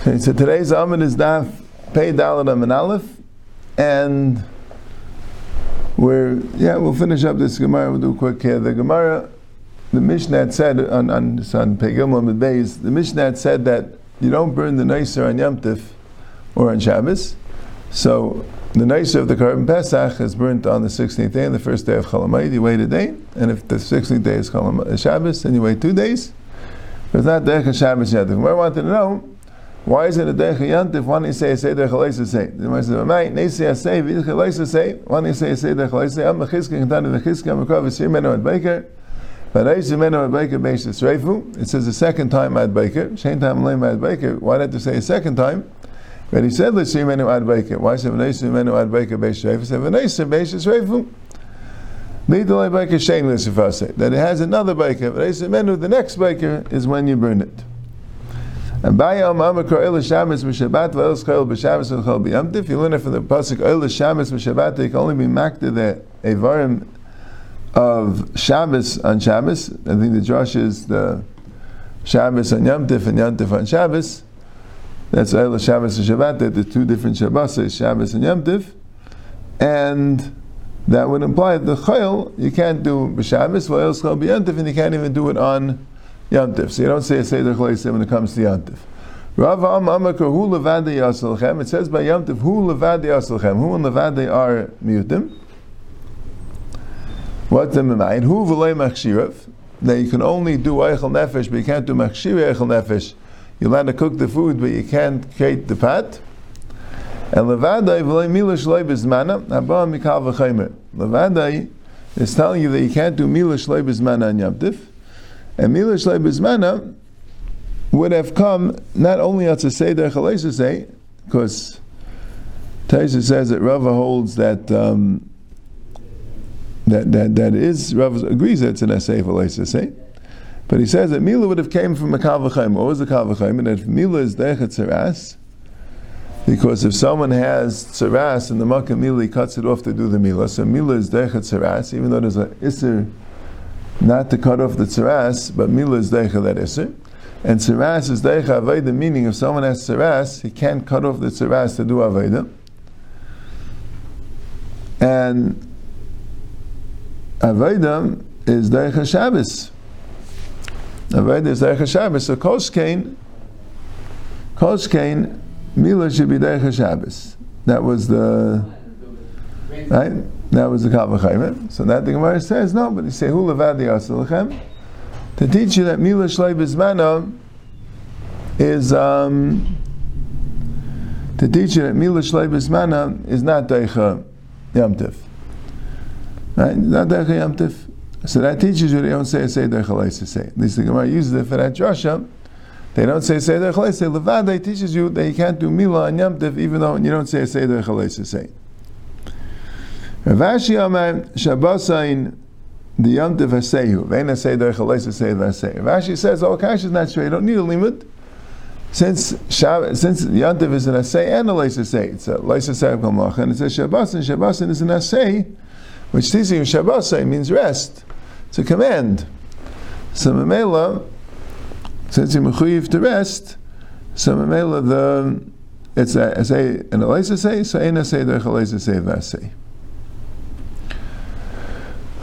Okay, so today's amud is Daf Pei Daladam and Aleph, and we're yeah we'll finish up this Gemara. We'll do a quick here. The Gemara, the Mishnah said on on on Pei Gimel Beis, the Mishnah said that you don't burn the Neisser on Yom Tif or on Shabbos. So the Neisser of the Korban Pesach is burnt on the 16th day and the first day of Cholamayid. You wait a day, and if the 16th day is Cholam, uh, Shabbos, then you wait two days. If it's not Derech Shabbos yet. The Gemara wanted to know. Why is it a derech yantif? Why don't you say a seder chaleisa say? The Gemara says, "Amai nesi asay v'il chaleisa say." Why don't you say a seder chaleisa? Am mechizka kantanu v'chizka mekav v'sir menu ad baker. V'reis menu ad baker beish reifu. It says a second time ad baker. Shein time leim ad baker. Why not to say a second time? But he said l'sir menu ad baker. Why say v'reis menu ad baker beish reifu? Say v'reis beish reifu. Lidolay baker shein l'sifase. That it has another baker. V'reis menu. The next baker is when you burn it. And Bayam Amakar El Shabbos B'Shabbat V'El Schol B'Shabbos V'Chol B'Yamtiv. You learn it from the pasuk El Shabbos B'Shabbat. They can only be makta the evarim of Shabbos on Shabbos. I think the Josh is the Shabbos on Yamtiv and Yamtiv on Shabbos. That's El Shabbos and Shabbat. They're the two different Shabbos, Shabbos and Yamtiv, and that would imply that the Chayil you can't do B'Shabbos V'El Schol B'Yamtiv, and you can't even do it on Yantif. So you don't say a Seder Chalesim when it comes to Yantif. Rav Am Amakar Hu Levade Yasalchem. It says by Yantif Hu Levade Yasalchem. Hu and Levade are mutim. What's the mind? Hu V'lei Machshirav. That you can only do Eichel Nefesh, but you can't do Machshir Eichel Nefesh. You're allowed to cook the food, but you can't create the pat. And Levadai V'lei Milish Lei Bizmana. Abba Mikal V'chaymer. Levadai is telling you that you can't do Milish Lei Bizmana on. And Mila Shlei Bizmana would have come not only at the Seder say, because Taisa says that Rava holds that um, that that that is Rava agrees that it's an essay for say, but he says that Mila would have came from a Kavachayim. What was the Kavachayim? And if Mila is Dechet Tzaras, because if someone has Tzaras and the Makkah Mila cuts it off to do the Mila, so Mila is Dechet Tzaras, even though there's an Isser not to cut off the tzaras, but mila is deicha that iser. And tzaras is deicha aveda, meaning if someone has tzaras, he can't cut off the tzaras to do aveda. And aveda is deicha Shabbos. Aveda There's deicha Shabbos. So koshkein, koshkein, mila should be deicha Shabbos. That was the right. That was the Kavachayim. So that the Gemara says, no, but he say, Hu levadi asalachem. To teach you that Mila Shlei Bizmana is, um, to teach you that Mila Shlei Bizmana is not Deicha Yamtiv. Right? Not Deicha Yamtiv. So that teaches you they don't say Leisa say. At least the Gemara uses it for that Joshua. They don't say Leisa say. Levadi teaches you that you can't do Mila and Yamtiv even though you don't say Leisa say. Rav Ashi Amar Shabbosain the Yom Tov Hasehu. Vein say the Chalais Hasei Vasei. Rav Ashi says, "Oh, Kash is not true. You don't need a limit." Since Shab, since Yom Tov is an Asay and a Leis Asay, it's a Leis Asay Kalmach, and it says Shabbosin. Shabbosin is an Asay, which teaches you Shabbosai means rest. It's a command. So Mamela, since you're mechuyev to rest, so Mamela the it's a and a Leis Asay, so ain't Asay the Chalais Asay Vasei.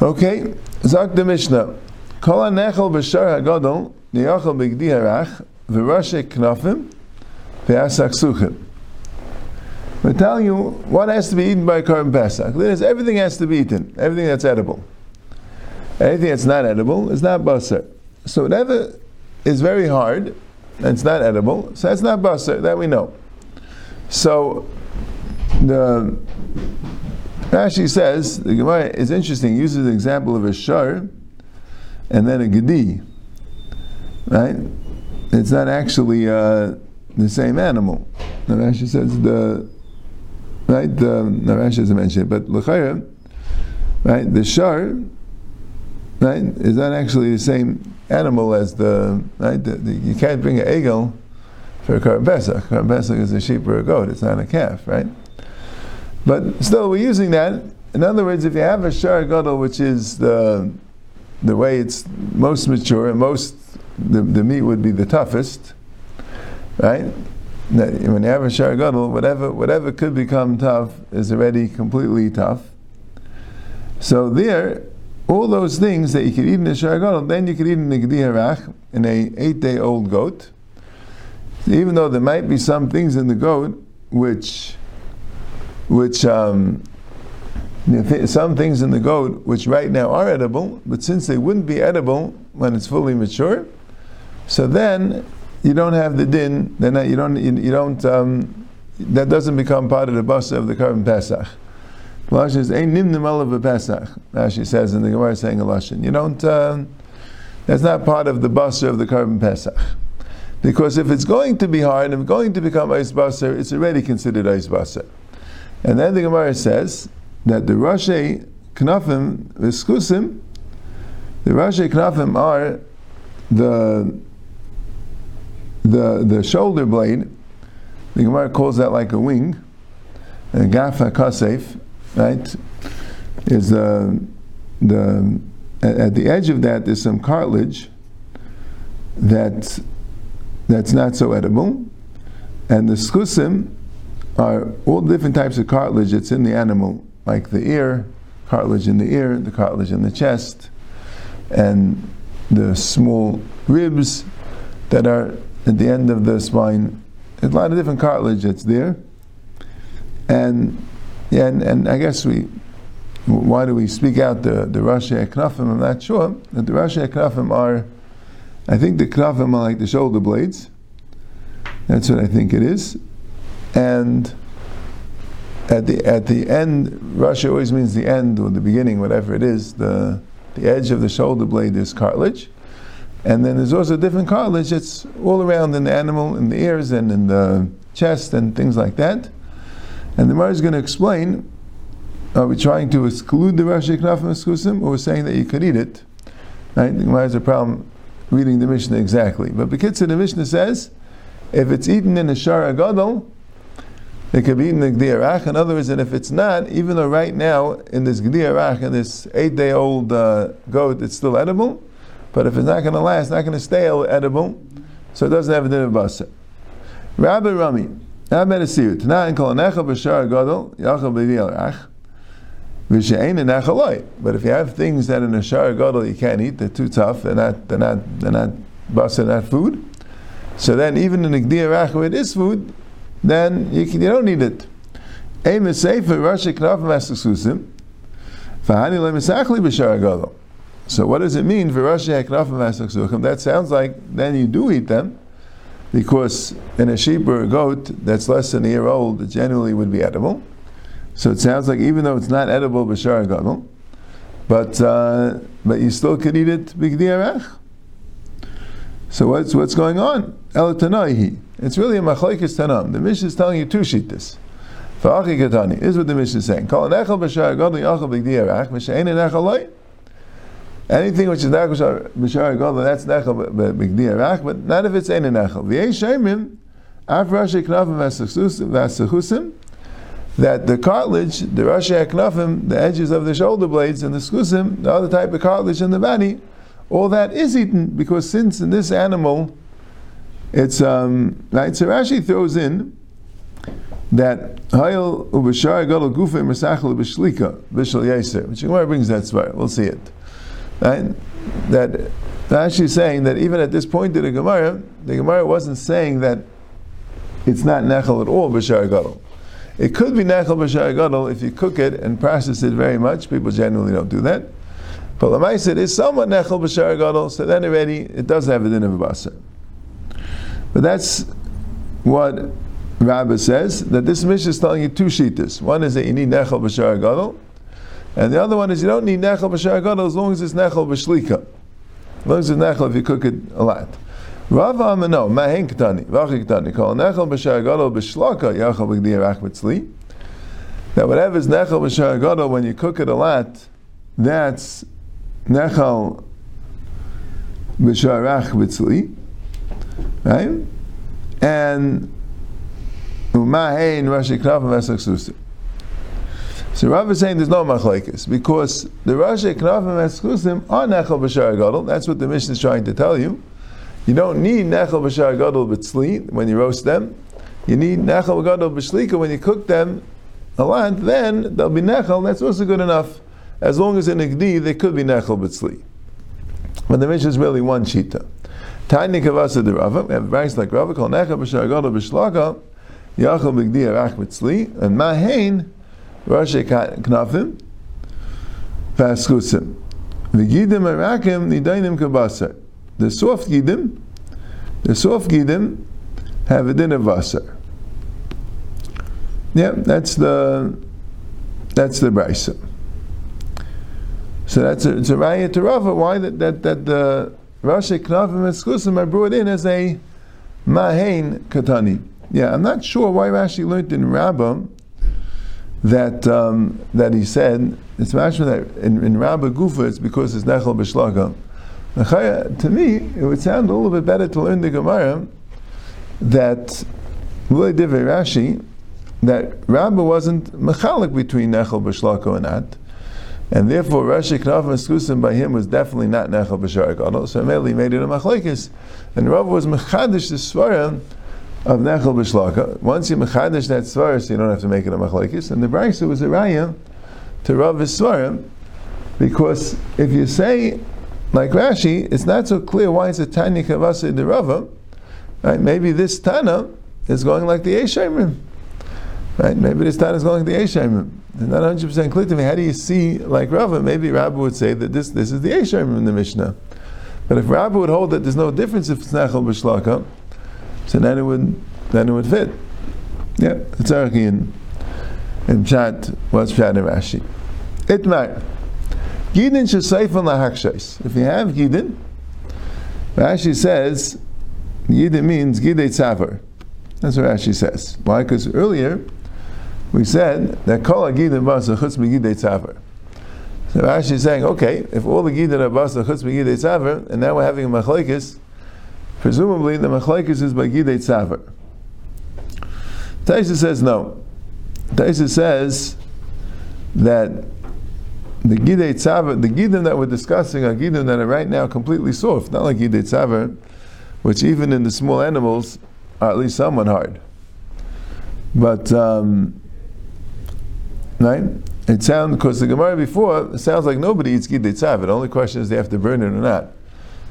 Okay, Zak the Mishnah. Kol hanechel b'shar hagadol niyachal b'gdi harach v'rashe knafim v'asak suchim. We're telling you what has to be eaten by Korban Pesach. That is, everything has to be eaten. Everything that's edible. Anything that's not edible is not basar. So whatever is very hard and it's not edible, so that's not basar. That we know. So the Rashi says the Gemara is interesting. Uses the example of a shar and then a gedi, right? It's not actually uh, the same animal. The Rashi says the right. The, the Rashi doesn't mention it, but l'chayra, right? The shar, right, is not actually the same animal as the right. The, the, you can't bring an egel for a Korban Pesach. Pesach is a sheep or a goat. It's not a calf, right? But still, we're using that. In other words, if you have a shar which is the the way it's most mature and most the, the meat would be the toughest, right? That when you have a shar whatever whatever could become tough is already completely tough. So there, all those things that you could eat in the Shagadol, then you could eat in the gdi in a eight-day-old goat. Even though there might be some things in the goat which, which um, some things in the goat which right now are edible, but since they wouldn't be edible when it's fully mature, so then you don't have the din. Then you don't you, you don't um, that doesn't become part of the basa of the korban pesach. Lashon is ein nimnim olav pesach. Rashi says in the Gemara saying a lashon. You don't. Uh, that's not part of the basa of the korban pesach. Because if it's going to be hard and going to become ice basar, it's already considered ice basar. And then the Gemara says that the Rashi Knafim Viskusim, the Rashi Knafim are the the the shoulder blade. The Gemara calls that like a wing. And Gafa Kasef, right, is uh, the the at, the edge of that there's some cartilage that that's not so edible. And the skusim are all different types of cartilage that's in the animal, like the ear, cartilage in the ear, the cartilage in the chest, and the small ribs that are at the end of the spine. There's a lot of different cartilage that's there. And yeah, and, and I guess we why do we speak out the, the Rashi Eknafim? I'm not sure. That the Rashi Eknafim are I think the knafim are like the shoulder blades. That's what I think it is. And at the at the end, Rashi always means the end or the beginning, whatever it is. The the edge of the shoulder blade is cartilage, and then there's also different cartilage that's all around in the animal, in the ears, and in the chest, and things like that. And the Gemara is going to explain: Are we trying to exclude the Rashi Knafim Eskusim, or saying that you could eat it? Right? The Gemara has a problem reading the Mishnah exactly. But Bekitza, the Mishnah says, if it's eaten in a Shara Gadol, it could be eaten in Gdi In other words, that if it's not, even though right now in this Gdi in this eight day old uh, goat, it's still edible, but if it's not going to last, not going to stay edible, so it doesn't have a din of basa. Rabbi Rami, Rabbi Asir, Tanah in Kol Necha B'Shara Gadol, Yachal B'Di Arach, but if you have things that in a shar gadol you can't eat, they're too tough, they're not, they're not, they're not basa, not food. So then, even in a gdiyah where it is food, then you, can, you don't need it. Aim is safe for Rashi Knaf Masasusim. Fahani lemisachli b'shar gadol. So what does it mean for Rashi Knaf Masasusim? That sounds like then you do eat them, because in a sheep or a goat that's less than a year old, it generally would be edible. So it sounds like even though it's not edible b'shar gadol, but uh, but you still could eat it So what's what's going on? El It's really a machlekes tanam. The Mishnah is telling you two shittas. Fa'achi is what the Mishnah is saying. Kol nechal b'shar gadol yachal b'gdi arach v'she'ein nechal Anything which is nechal b'shar gadol, that's nechal b'gdi arach, but not if it's ein nechal. V'yesh shemim, af rashi knavim v'asachusim, that the cartilage, the Rashi Aknafim, the edges of the shoulder blades, and the skusim, the other type of cartilage in the body, all that is eaten because since in this animal, it's um, right. So Rashi throws in that Hayel ubashar gadol gufa mersachel b'shlika b'shal yaser, which Gemara brings that svara. We'll see it. Right? That is saying that even at this point in the Gemara, the Gemara wasn't saying that it's not nechel at all b'shar gadol. It could be nechel b'shar gadol if you cook it and process it very much. People generally don't do that. But Lamais it is somewhat nechel b'shar gadol, so then already it does have a din of a. But that's what Rabbi says, that this Mishnah is telling you two shittas. One is that you need nechel b'shar gadol, and the other one is you don't need nechel b'shar gadol as long as it's nechel b'shlika. As long as it's nechel if you cook it a lot. Rav Amano, Mahen Ketani, Vachi Ketani, Kol Nechel B'Shar Gadol B'Shlaka Yachal B'Gdi Arach Mitzli. That whatever is Nechel B'Shar Gadol, when you cook it a lot, that's Nechel B'Shar Arach Mitzli. Right? And Umahein Rashi Knaf Mesak Susi. So Rav is saying there's no machlekes because the Rashi Knafim Eskusim are Nechel B'Shar Gadol. That's what the Mishnah is trying to tell you. You don't need Nechel B'Shar Gadol B'Tzli when you roast them. You need Nechel Gadol B'Shlika when you cook them a lot. Then they'll be Nechel. That's also good enough. As long as in Igdi they could be Nechel B'Tzli. But the Mishnah is really one shita. Tiny Kavasa de Rava. We have verse like Rava called Nechel B'Shar Gadol B'Shlaka. Yachel B'Gdi Arach B'Tzli. And Mahain Rashi Knafim, Vaskusim. The Gidim Arakim, Nidainim Kabasar. The soft Gidim, the soft Gidim have a din of Vasar. Yeah, that's the that's the Brisa. So that's a, it's a raya to Rava. Why that that that the Rashi Knafim and Skusim are brought in as a Mahain Katani. Yeah, I'm not sure why Rashi learned in Rabbah that um, that he said it's mashma that in, in Rabba Gufa it's because it's nechel b'shlaga. To me, it would sound a little bit better to learn the Gemara that really Rashi that Rabba wasn't mechalik between nechel b'shlaga and not. And therefore, Rashi Knaf Meskusim by him was definitely not Nechel B'Shar Gadol. So Meli made it a machlekes. And Rabba was Mechadish the Svarim of Nechel B'Shlaka. Once you mechadish that svar, so you don't have to make it a machlekes. And the brayso was a raya to Rav Svarim, because if you say like Rashi, it's not so clear why it's a Tanya Kavasa in the Rava. Right? Maybe this Tana is going like the Eshaimim. Right? Maybe this Tana is going like the Eshaimim. It's not 100% clear to me. How do you see like Rava? Maybe Rabbi would say that this, this is the Eshaimim in the Mishnah. But if Rabbi would hold that there's no difference if it's Nechel B'Shlaka, so then it would then it would fit. Yeah, it's already in in what's chat in Rashi. Itmar. Gidin shesayfon lahakshais. If you have Gidin, Rashi says Gidin means Gidei Tzavar. That's what Rashi says. Why? Because earlier we said that Kol Gidin Basa Chutz Gidei Tzavar. So Rashi is saying, okay, if all the Gidin are Basa Chutz Gidei Tzavar, and now we're having a Machlekes, Presumably, the machlekes is by gidei tzaver. Taisa says no. Taisa says that the gidei tzaver, the gidim that we're discussing are gidim that are right now completely soft, not like gidei tzaver, which even in the small animals are at least somewhat hard. But um, right, it sounds because the Gemara before it sounds like nobody eats gidei tzaver. The only question is they have to burn it or not.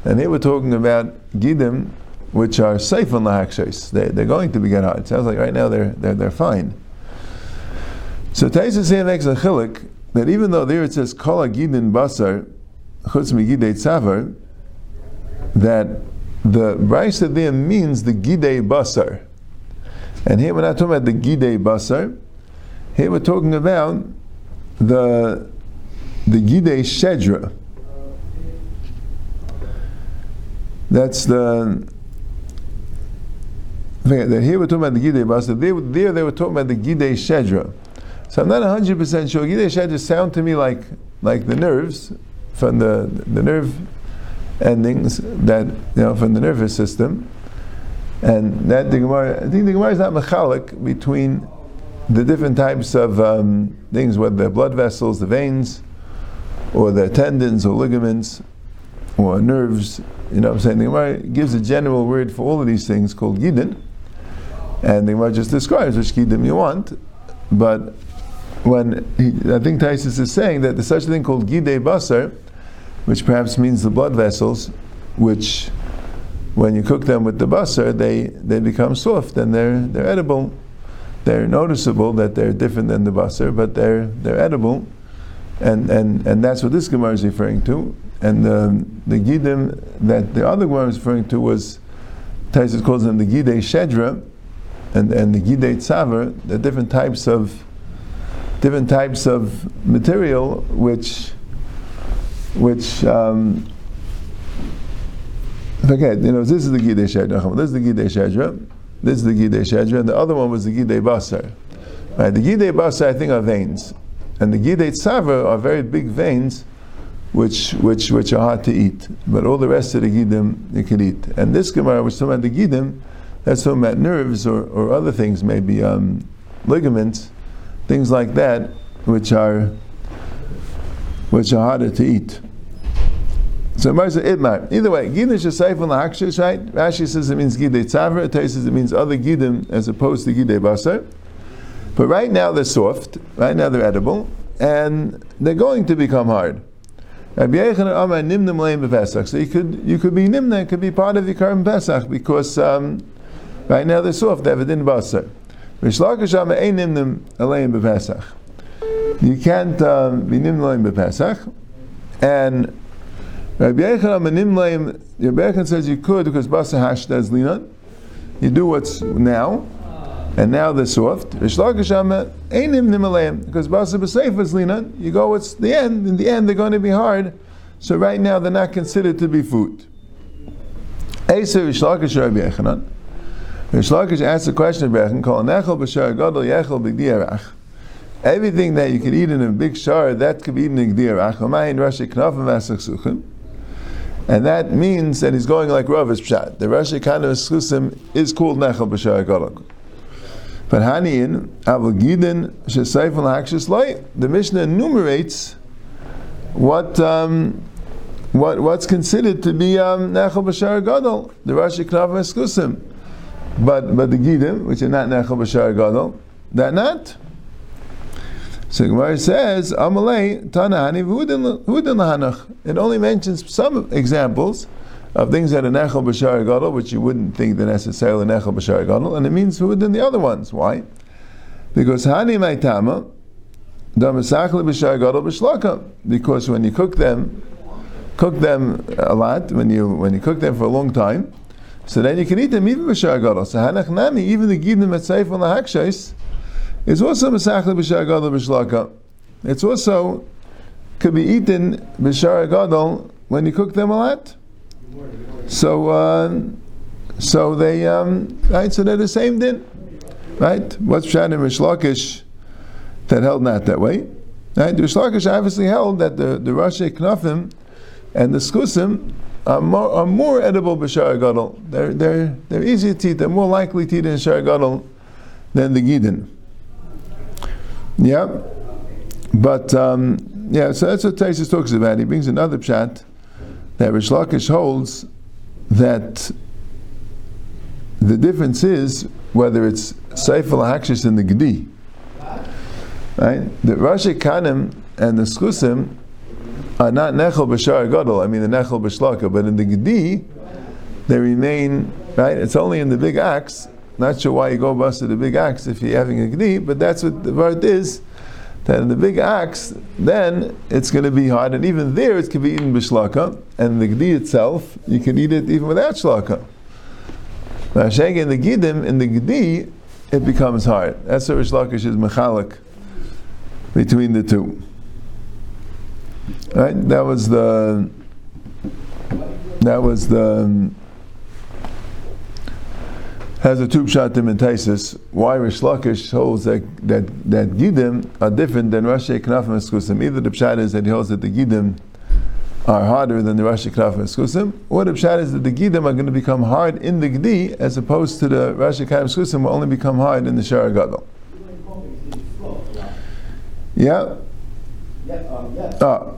And here we're talking about gidim, which are safe on lahakshes. They, they're going to be get. It sounds like right now they're, they're, they're fine. So Taisus here makes a chilik that even though there it says kol gidin basar chutz migidei tzavar, that the brisa there means the gidei basar. And here we're not talking about the gidei basar. Here we're talking about the the gidei shedra. That's the. That here we're talking about the Gidei Basa. There, there they were talking about the Gidei Shedra. So I'm not 100% sure. Gidei Shedra sound to me like like the nerves from the the nerve endings that you know from the nervous system, and that the Gemara. I think the Gemara is not mechalik between the different types of um, things, whether they're blood vessels, the veins, or the tendons or ligaments, or nerves you know what I'm saying? The Gemara gives a general word for all of these things called Gidin, and the Gemara just describes which Gidin you want. But when he, I think Taisus is saying that there's such a thing called Gidei Basar, which perhaps means the blood vessels, which when you cook them with the basar, they, they become soft and they're, they're edible. They're noticeable that they're different than the basar, but they're, they're edible. And, and, and that's what this Gemara is referring to. And the, the Gidim that the other one was referring to was, Taisus calls them the Gidei Shedra and, and the Gidei Tzaver, the different types of different types of material which which um, forget, you know, this is the Gidei Shedra, this is the Gidei Shedra, this is the Gidei Shedra, and the other one was the Gidei Basar. Right, the Gidei Basar I think are veins. And the Gidei Tzaver are very big veins which which which are hard to eat. But all the rest of the gidim you can eat. And this Gemara was talking about the gidim, that's talking about nerves or, or other things, maybe um, ligaments, things like that, which are which are harder to eat. So Marza Idmar. Either way, Gidin Shasayf on the? Rashi says it means Gidei Tzavra, it says it means other Gidim as opposed to Gidei Basar. But right now they're soft, right now they're edible, and they're going to become hard. So you could you could be nimna, it could be part of the Karim Pesach because um, right now they're soft, they have a din basar. You can't um, be nimna b'Pesach, and Rabbi Yechon says you could because basa hash does linan. You do what's now, and now they're soft. Rish Lakish einim nimaleim because basa b'seif is linan. You go, it's the end. In the end, they're going to be hard. So right now, they're not considered to be food. Eser Rish Lakish Rabbi asks the question of Rechan, Kol gadol. Everything that you can eat in a big shar, that could be eaten in gdiarach. Omayin rashi knafim v'asach. And that means that he's going like Rav Pshat. The Rashi Eschusim is called Nechel B'Shar Golok. But Haniyin, Avogidin, Shesaif Hakshis the Mishnah enumerates what, um, what, what's considered to be um, Nechel B'Shar Gadol, the Rashi Knav Eschusim. But, but the Gidim, which are not Nechel B'Shar Gadol, they're not. So Gemara says, Amalei Tanahani Vudin Lahanach. It only mentions some examples of things that are Nechel B'Shar Gadol, which you wouldn't think they're necessarily Nechel B'Shar Gadol, and it means Vudin the other ones. Why? Because Hani Maitama, Damasachli B'Shar Gadol B'Shlaka. Because when you cook them, cook them a lot, when you when you cook them for a long time, so then you can eat them even B'Shar Gadol. So Hanach Nami, even the Gidim at Seif on the Hakshais, it's also Masachli B'Shar Gadol B'Shlaka. It's also could be eaten B'Shar Gadol when you cook them a lot. So, uh, so they, um, right, so they're the same din. Right? What's Pshat in Rishlakish that held not that way? Right? The Rishlakish obviously held that the, the Rashi Knafim and the Skusim are more, are more edible b'shar gadol. They're, they're, they're easier to eat. They're more likely to eat in shar gadol than the gidin. Yeah, but um, yeah, so that's what Taisus talks about. He brings another pshat that Rish Lakish holds that the difference is whether it's Seifel Hakshis in the Gedi. Right? The Rashi Kanim and the Skusim are not Nechel B'Shar Gadol, I mean the Nechel B'Shlaka, but in the Gedi, they remain, right? It's only in the big axe not sure why you go bust the big axe if you're having a gdi, but that's what the word is. That in the big axe, then it's going to be hard, and even there it can be eaten b'shlaka, and the gdi itself you can eat it even without shlaka. Now, in the gidim, in the gdi, it becomes hard. That's what Rish is mechalik between the two. Right? That was the. That was the has a tube shot in Taisis. Why Rish Lakish holds that that that Gidim are different than Rashi Knafim Eskusim. Either the pshat is that he holds that the Gidim are harder than the Rashi Knafim Eskusim, or the pshat is that the Gidim are going to become hard in the Gdi as opposed to the Rashi Knafim Eskusim will only become hard in the Shara Gadol. Yeah. Ah.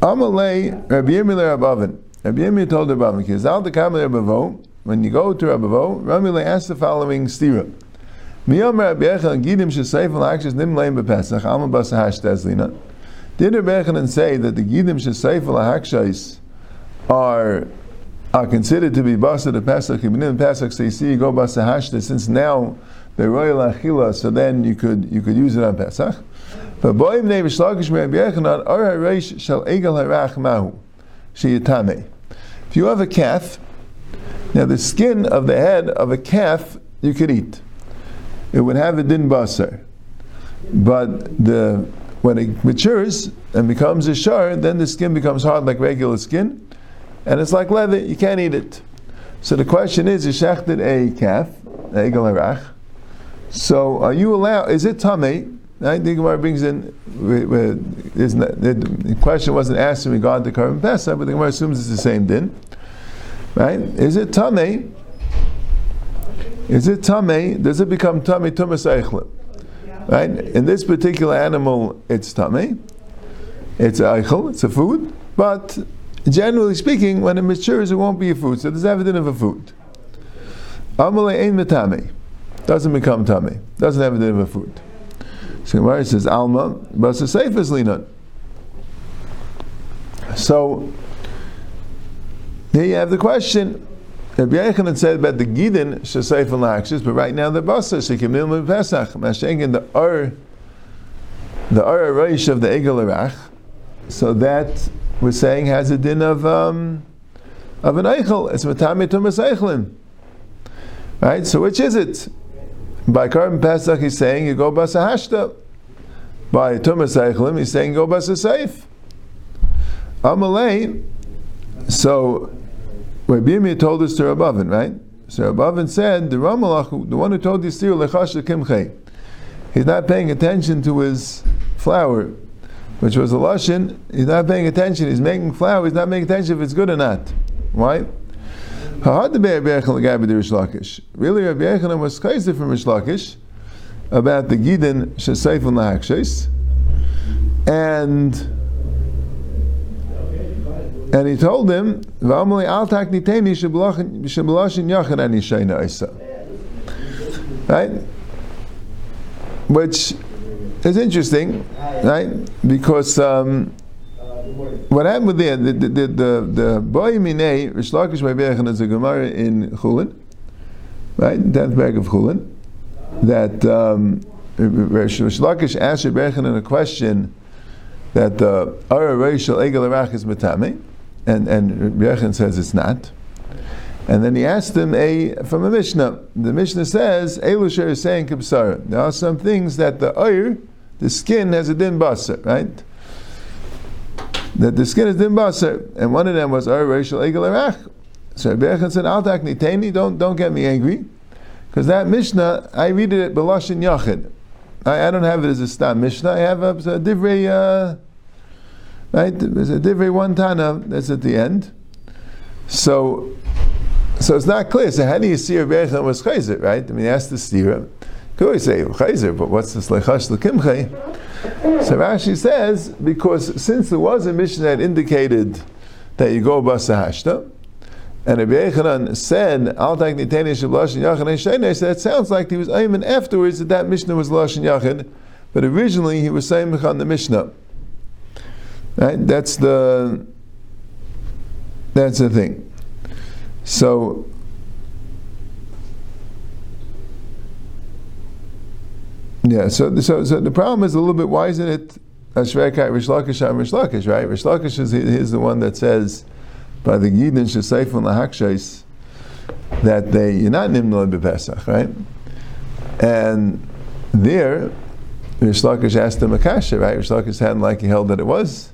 Amalei Rabbi Yirmiyah Rabavin. Rabbi Yirmiyah told Rabavin, "Kizal the Kamal Rabavo." When you go to Rabbi Vo, Ramile asks the following stira. Miyom Rabbi Yechon Gidim Sheseif Al Nim Leim BePesach Alma Basa Hash Tezlina. Did Rabbi Yechon say that the Gidim Sheseif Al Hakshis are are considered to be Basa the Pesach Ibnim Pesach? So you see, you go Basa Hashta since now they're Royal Achila, so then you could you could use it on Pesach. But Boim Nei Vishlakish Rabbi Yechanan Ar HaReish Shal Egel Harach Mahu Sheyatame. If you have a calf now, the skin of the head of a calf you could eat. It would have a din basar. But the when it matures and becomes a shar, then the skin becomes hard like regular skin, and it's like leather. You can't eat it. So the question is: You shechted a calf, egel. So are you allowed? Is it tamei? Right? The Gemara brings in. the question wasn't asked in regard to Karim Pesach, but the Gemara assumes it's the same din. Right? Is it tame? Is it tame? Does it become tame tumas eichlim? Right? In this particular animal, it's tummy. It's eichel, it's a food, but generally speaking, when it matures, it won't be a food. So there's evidence of a food. Amale ein metame. Doesn't become tummy. Doesn't have a of a food. So Gemara says alma, but the safe is linan. So here you have the question. Rabbi Yechanan said about the gidin shesayf and lakshis, but right now the basa shekim nil pesach. Mashengin the ur, the ur reish of the egel erach. So that we're saying has a din of um, of an eichel. It's matami tumas eichlin. Right. So which is it? By Karban Pesach, he's saying you go basa hashta. By tumas eichlim, he's saying go basa safe. Amalei. So Rabbi Yirmiyah told us to Rabavin, right? So Rabavin said the Ramalach, the one who told Yisir lechash kimche, he's not paying attention to his flour which was a lashon, he's not paying attention. He's making flour. He's not making attention if it's good or not. Why? Really, Rabbi Yechanan was crazy from Rish Lakish about the Gidin Shesayf and Lahakshes, and and he told him. Right, which is interesting, right? Because um, what happened there, the the the the, boy minei Rish Lakish Meiberchen is a Gemara in Chulin, right? Tenth bag of Chulin, that um, Rish Lakish asked in a question that the Ara Reishal Egel Arach is Matame, and and says it's not. And then he asked him a from a Mishnah. The Mishnah says, Elusher is saying Kibsara. There are some things that the oir, the skin has a din basar, right? That the skin is din basar, and one of them was oir racial egel erach. So Rebbe said, Al takniteni, don't don't get me angry, because that Mishnah I read it belashin yachid. I, I don't have it as a stam Mishnah. I have a, a divrei. Uh, right? There's a divrei one tana that's at the end. So so it's not clear. So how do you see Rabbi Yechon was chayzer, right? I mean, asked the stira. Could always say chayzer, but what's this lechash lekimche? So Rashi says because since there was a Mishnah that indicated that you go basa hashta, and Rabbi Yechanan said al and so it sounds like he was aiming afterwards that that Mishnah was lashon yachid, but originally he was saying on the Mishnah. Right? That's the that's the thing. So, yeah, so, so, so the problem is a little bit, why isn't it Ashrekai Rish Lakish and Rish Lakish, right? Rish Lakish is, is the one that says, by the Yidin Shesayf and Lahakshais, that they, you're not Nimnoi Bepesach, right? And there, Rish Lakish asked him a right? Rish Lakish hadn't like he held that it was.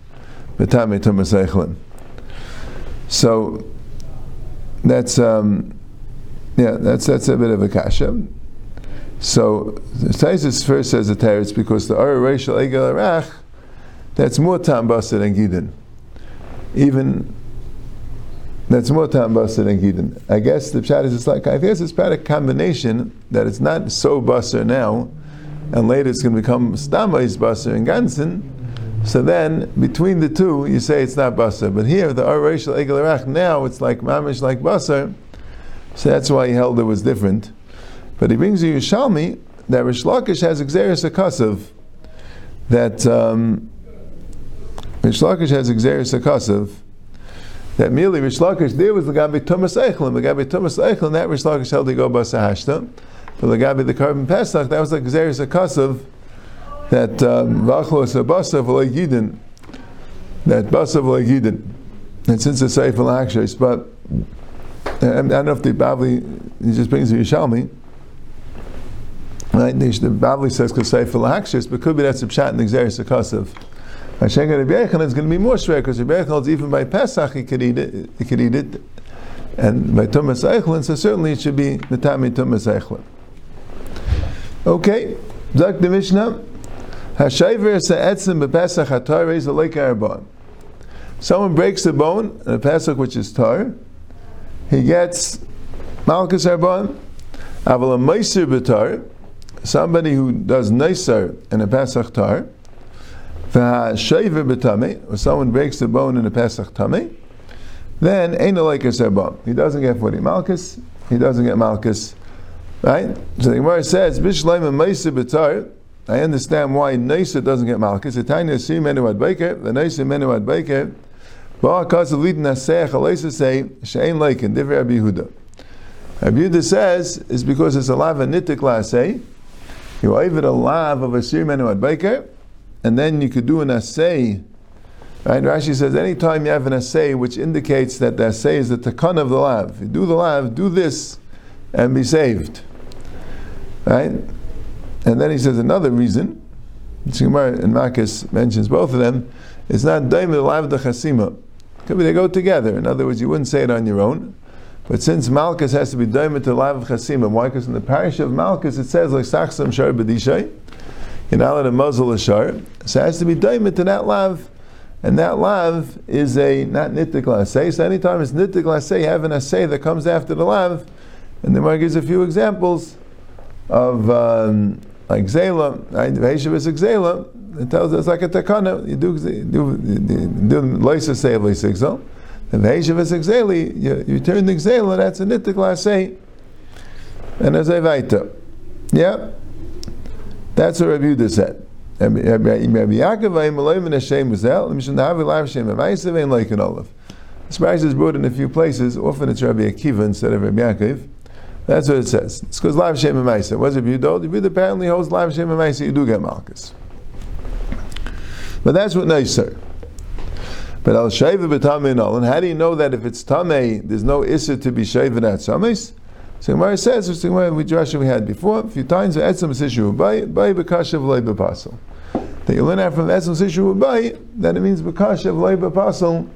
So, that's um, yeah, that's that's a bit of a kasha. So the Taisus first says the teretz because the Ara Rachel Egel Arach, that's more tam basa than Gidin. Even that's more tam basa than Gidin. I guess the pshat is like I guess it's about a combination that it's not so basa now, and later it's going to become stamais basa and gansen. So then, between the two, you say it's not basar. But here, the Arashal Egel now it's like mamish like basar. So that's why he held it was different. But he brings you Yishalmi that Rish Lakish has Xeris Akasav. That um, Rish Lakish has Xeris Akasav. That merely Rish Lakish there was the Gabi Tumas Eichlim. The Gabi Tumas Eichlim, that Rish Lakish held to go Basar Hashta. But the Gabi the Karban Pesach, that was like Xeris Akasav that um, v'achlos um, basa v'loy yidin, that basa v'loy yidin. And since it's safe and but I don't know if the Bavli he just brings the Yishalmi. Right, the, the Bavli says kasei for but could be that's a pshat in the Xeris Akasav. Hashem Rabbi Yechon is going to be more shver because Rabbi Yechon even by Pesach he could eat it, he could eat it, and by Tumas Eichlin, so certainly it should be Natami Tumas Eichlin. Okay, Zak the Mishnah. Hashayver se'etzim bepesach hatar is a lake er Someone breaks a bone in a pesach which is tar, he gets malchus er arbon. Aval a b'tar, somebody who does nicer in a Pesach tar, v'ha'shaver b'tamei, or someone breaks the bone in a Pesach tamei, then ain't like a er He doesn't get 40 malchus, he doesn't get malchus, right? So the Gemara says, Bishleim Meisa b'tar, I understand why Nisa doesn't get malchus. The tiny see menuad baker, the Nisa menuad baker, but because of leading Naseach, Alaysa say, Shein Leikin, Divrei Rabbi Yehuda. Rabbi Yehuda says, it's because it's a lav nitik lasei, you it a lav of a sir menuad baker, and then you could do an assay. Right? Rashi says anytime you have an assay which indicates that the assay is the takan of the lav, you do the lav, do this, and be saved. Right? And then he says another reason, which Gemara and Makkos mentions both of them, it's not daim the chasima. Could be they go together. In other words, you wouldn't say it on your own. But since Malchus has to be daim to of chasima, why? Because in the parish of Malchus it says like sachsam shar b'dishay, you're not allowed to muzzle a shar. So it has to be daim to that lav. And that lav is a not nittik lasei. So anytime it's nittik lasei, you have an assay that comes after the lav. And the Gemara gives a few examples of um, like Zela, right? Veishav is Zela. It tells us like a takana. You do you do do loisa say loisa exel. The Veishav is Zela. You, you turn the Zela. That's a nittik say. And as a vaita, yeah, that's what Rabbi Yehuda said. Rabbi Yaakov ayim aloyim Hashem uzel. Mishnah havi lav Hashem avaisav ein like an olive. This price is brought in a few places. Often it's Rabbi Akiva instead of Rabbi Yaakov. That's what it says. It's because Lav Shem Maisa. What's it Yudol? Yud apparently holds Lav Shem Maisa, you do get Malchus. But that's what Neisser. But Al Shaiva B'Tamei And how do you know that if it's Tamei, there's no Issa to be Shaiva at Samis? So Gemara says, which we Joshua we had before, a few times, Etzem Sishu Bay, Bay B'Kashav Lei B'Pasel. That you learn out from Etzem Sishu Bay, that it means B'Kashav Lei B'Pasel,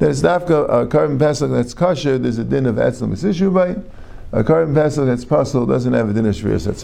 that it's Dafka, uh, a carbon pesach that's kosher, there's a din of Etzem Sishu Bay a carbon pesach that's possible doesn't have a din of shvius at